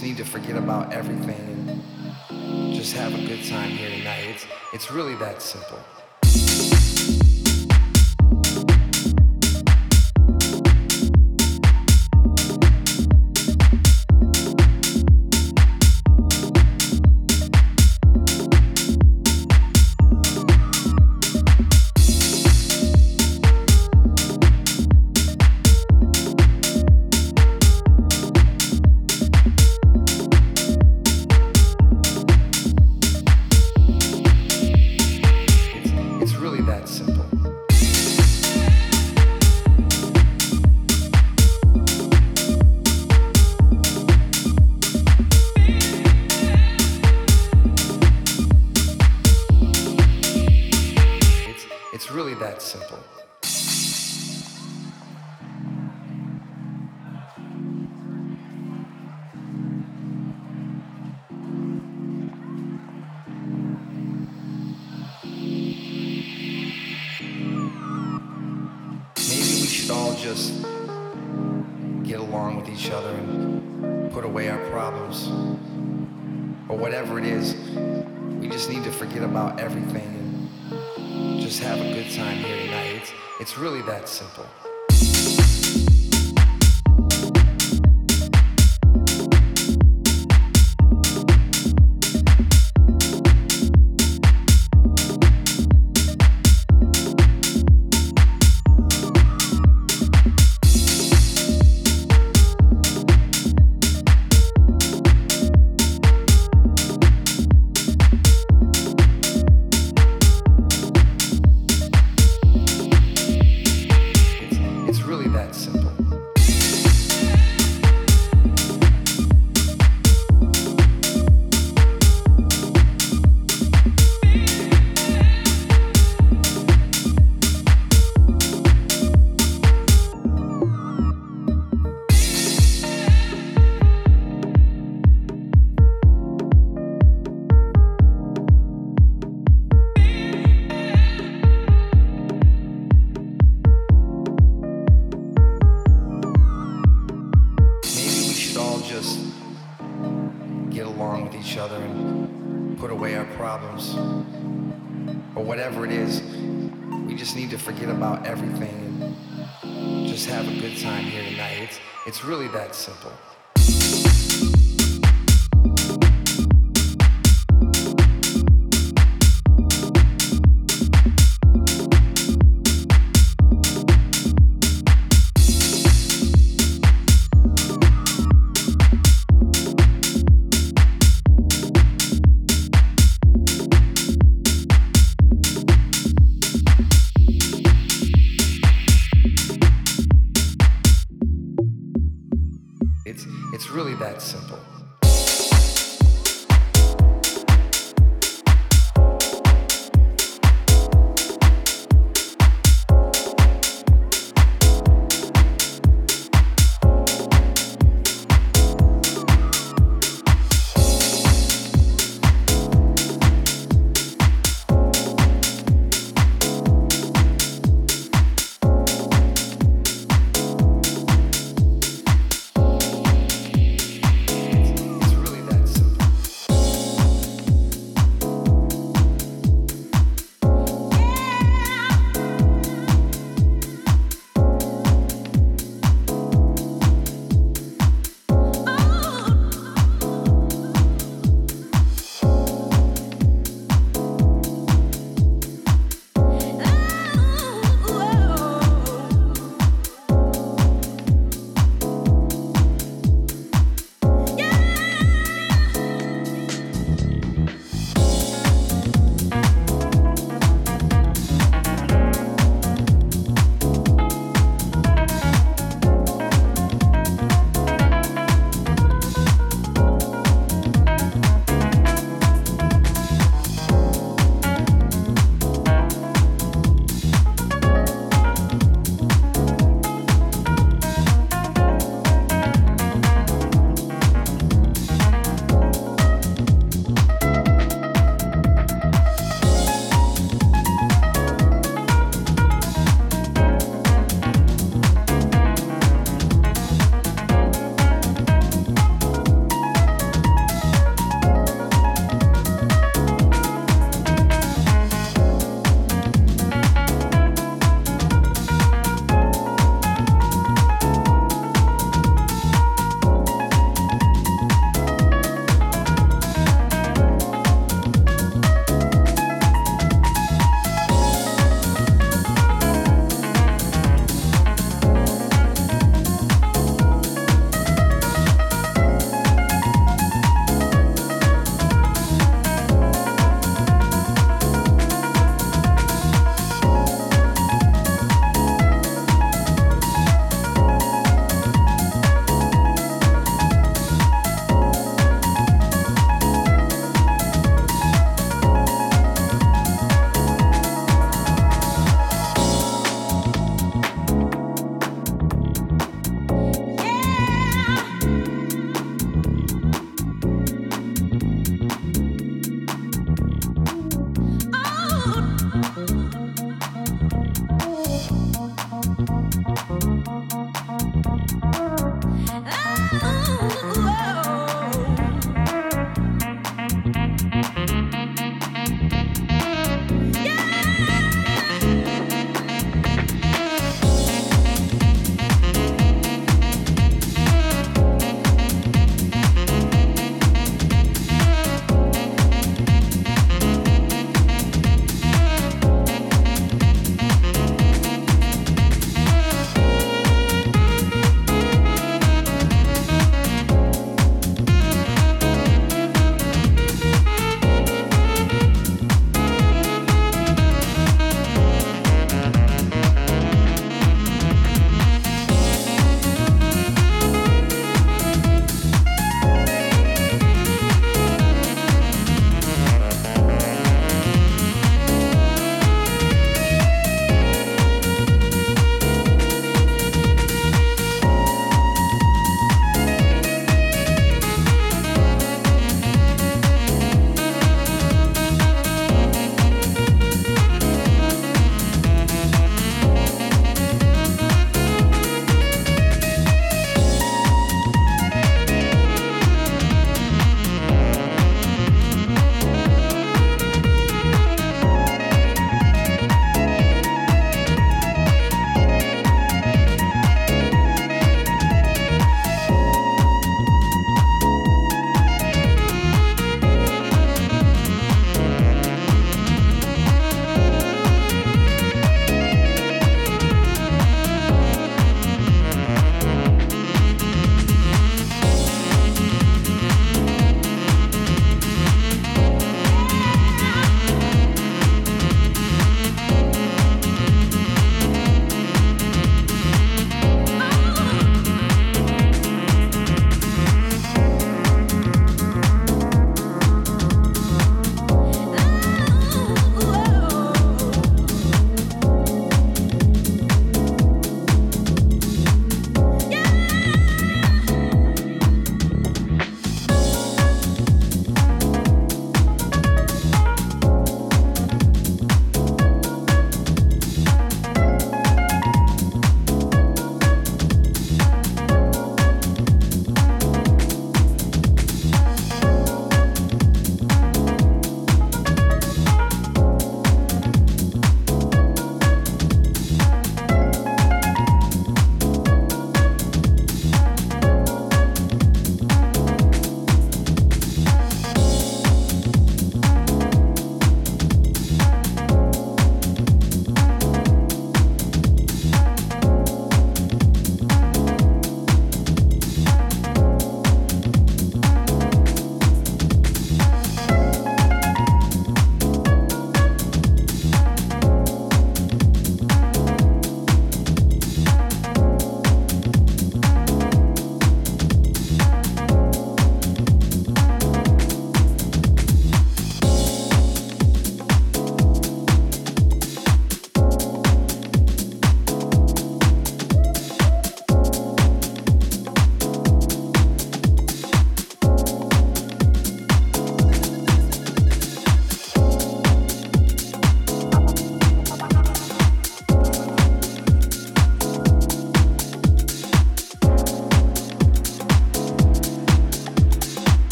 just need to forget about everything and just have a good time here tonight. It's, it's really that simple.